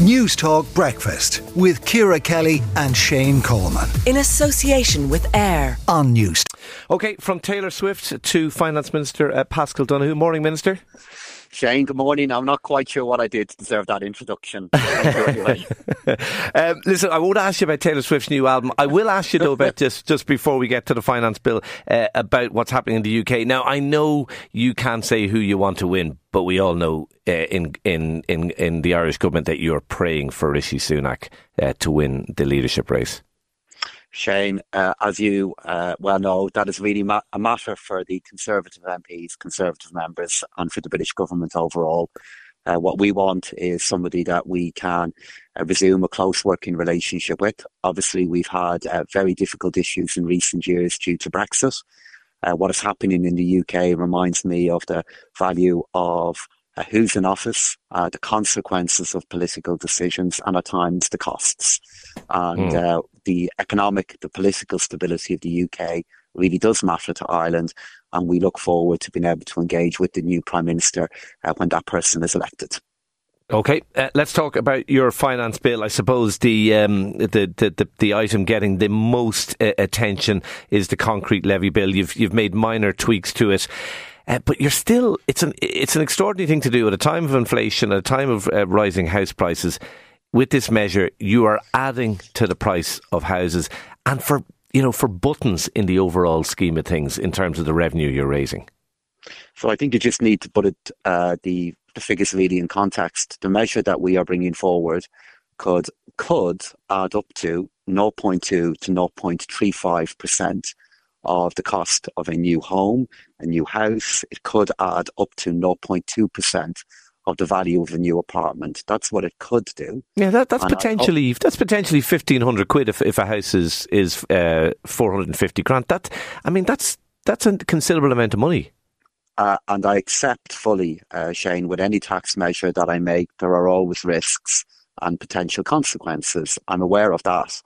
News Talk Breakfast with Ciara Kelly and Shane Coleman. In association with AIR on News. Okay, from Taylor Swift to Finance Minister uh, Paschal Donohoe. Morning, Minister. Shane, good morning. I'm not quite sure what I did to deserve that introduction. um, listen, I won't ask you about Taylor Swift's new album. I will ask you though about just just before we get to the finance bill uh, about what's happening in the UK. Now, I know you can't say who you want to win, but we all know uh, in in in in the Irish government that you're praying for Rishi Sunak uh, to win the leadership race. Shane, uh, as you uh, well know, that is really ma- a matter for the Conservative MPs, Conservative members, and for the British government overall. Uh, what we want is somebody that we can uh, resume a close working relationship with. Obviously, we've had uh, very difficult issues in recent years due to Brexit. Uh, what is happening in the UK reminds me of the value of uh, who's in office, uh, the consequences of political decisions, and at times the costs. And mm. uh, the economic, the political stability of the UK really does matter to Ireland. And we look forward to being able to engage with the new Prime Minister uh, when that person is elected. Okay, uh, let's talk about your finance bill. I suppose the um, the, the, the, the, item getting the most uh, attention is the concrete levy bill. You've you've made minor tweaks to it. Uh, but you're still, it's an, it's an extraordinary thing to do at a time of inflation, at a time of uh, rising house prices. With this measure, you are adding to the price of houses and for, you know, for buttons in the overall scheme of things in terms of the revenue you're raising. So I think you just need to put it, uh, the, the figures really in context. The measure that we are bringing forward could, could add up to 0.2 to 0.35% of the cost of a new home, a new house. It could add up to 0.2% of the value of a new apartment. That's what it could do. Yeah, that, that's and potentially I, oh, that's potentially fifteen hundred quid if, if a house is is uh, four hundred and fifty grand. That I mean, that's that's a considerable amount of money. Uh, and I accept fully, uh, Shane, with any tax measure that I make, there are always risks and potential consequences. I'm aware of that.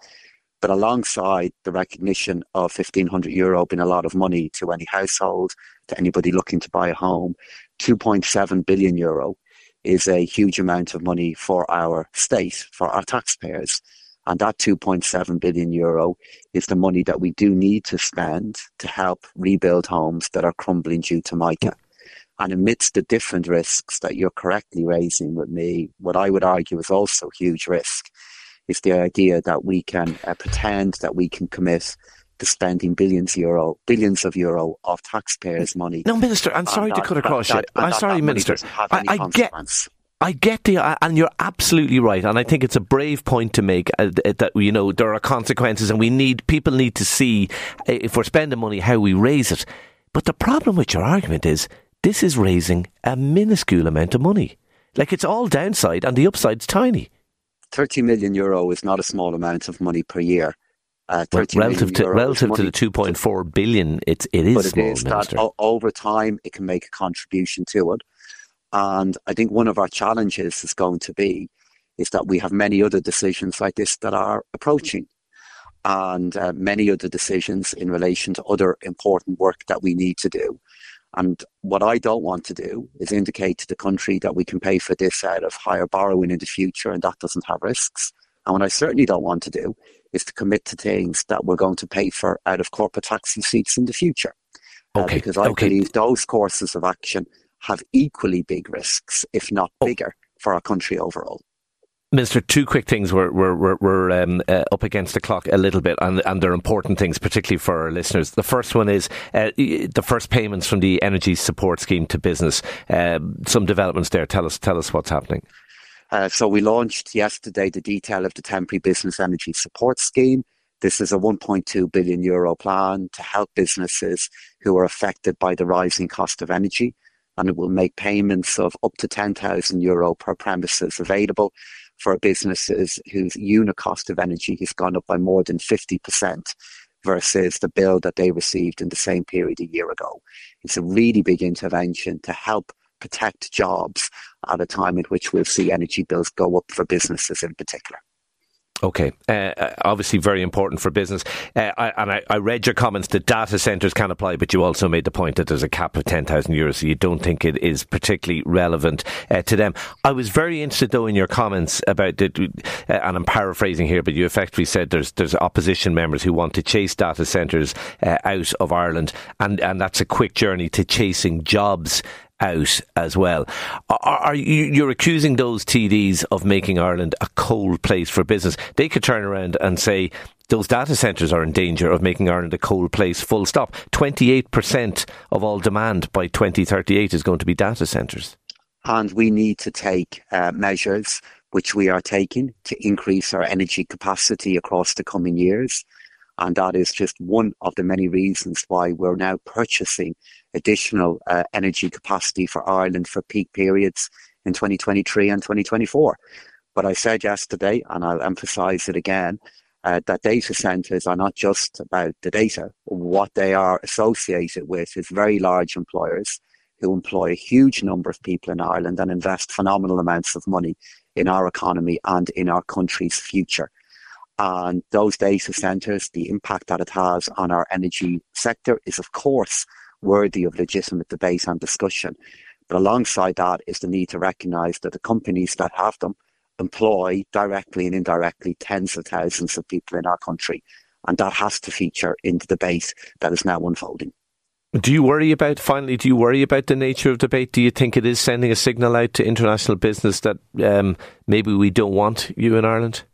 But alongside the recognition of 1500 euro being a lot of money to any household, to anybody looking to buy a home, 2.7 billion euro is a huge amount of money for our state, for our taxpayers. And that 2.7 billion euro is the money that we do need to spend to help rebuild homes that are crumbling due to mica. And amidst the different risks that you're correctly raising with me, what I would argue is also huge risk is the idea that we can uh, pretend that we can commit to spending billions euro, billions of euro of taxpayers' money. No, Minister, I'm sorry to cut across that, you. That, I'm that, sorry, Minister. I, I get. I get the, and you're absolutely right, and I think it's a brave point to make uh, that you know there are consequences, and we need people need to see uh, if we're spending money how we raise it. But the problem with your argument is this is raising a minuscule amount of money. Like it's all downside, and the upside's tiny. 30 million euro is not a small amount of money per year. Uh, relative to relative to the 2.4 billion, it's it is but it small, that o- over time it can make a contribution to it. And I think one of our challenges is going to be is that we have many other decisions like this that are approaching, and uh, many other decisions in relation to other important work that we need to do. And what I don't want to do is indicate to the country that we can pay for this out of higher borrowing in the future and that doesn't have risks. And what I certainly don't want to do is to commit to things that we're going to pay for out of corporate tax receipts in the future. Uh, okay. Uh, because I okay. believe those courses of action have equally big risks, if not oh. bigger, for our country overall. Minister, two quick things. We're, we're, we're, we're um, uh, up against the clock a little bit, and, and they're important things, particularly for our listeners. The first one is uh, the first payments from the Energy Support Scheme to business. Uh, some developments there. Tell us, tell us what's happening. Uh, so we launched yesterday the detail of the temporary business energy support scheme. This is a 1.2 billion euro plan to help businesses who are affected by the rising cost of energy, and it will make payments of up to 10,000 euro per premises available for businesses whose unit cost of energy has gone up by more than 50% versus the bill that they received in the same period a year ago. It's a really big intervention to help protect jobs at a time in which we'll see energy bills go up for businesses in particular. Okay, uh, uh, obviously very important for business. Uh, I, and I, I, read your comments that data centres can apply, but you also made the point that there's a cap of 10,000 euros, so you don't think it is particularly relevant uh, to them. I was very interested, though, in your comments about, the, uh, and I'm paraphrasing here, but you effectively said there's there's opposition members who want to chase data centres uh, out of Ireland, and, and that's a quick journey to chasing jobs out as well. Are, are you, you're accusing those TDs of making Ireland a cold place for business? They could turn around and say those data centres are in danger of making Ireland a cold place. Full stop. Twenty eight percent of all demand by twenty thirty eight is going to be data centres. And we need to take uh, measures which we are taking to increase our energy capacity across the coming years. And that is just one of the many reasons why we're now purchasing additional uh, energy capacity for Ireland for peak periods in 2023 and 2024. But I said yesterday, and I'll emphasize it again, uh, that data centers are not just about the data. What they are associated with is very large employers who employ a huge number of people in Ireland and invest phenomenal amounts of money in our economy and in our country's future. And those data centers, the impact that it has on our energy sector is, of course, worthy of legitimate debate and discussion. But alongside that is the need to recognise that the companies that have them employ directly and indirectly tens of thousands of people in our country. And that has to feature in the debate that is now unfolding. Do you worry about, finally, do you worry about the nature of debate? Do you think it is sending a signal out to international business that um, maybe we don't want you in Ireland?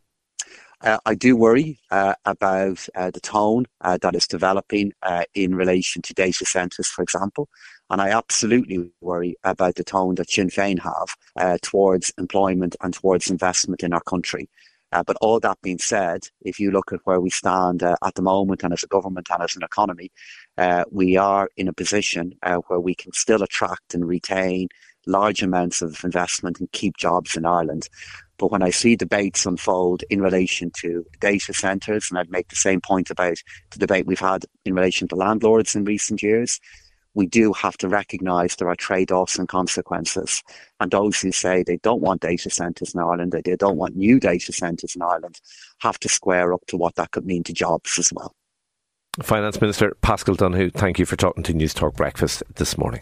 Uh, I do worry uh, about uh, the tone uh, that is developing uh, in relation to data centres, for example. And I absolutely worry about the tone that Sinn Féin have uh, towards employment and towards investment in our country. but all that being said, if you look at where we stand at the moment and as a government and as an economy, we are in a position where we can still attract and retain large amounts of investment and keep jobs in Ireland. But when I see debates unfold in relation to data centres, and I'd make the same point about the debate we've had in relation to landlords in recent years, we do have to recognise there are trade-offs and consequences. And those who say they don't want data centres in Ireland, they don't want new data centres in Ireland, have to square up to what that could mean to jobs as well. Finance Minister Paschal Donohoe, thank you for talking to News Talk Breakfast this morning.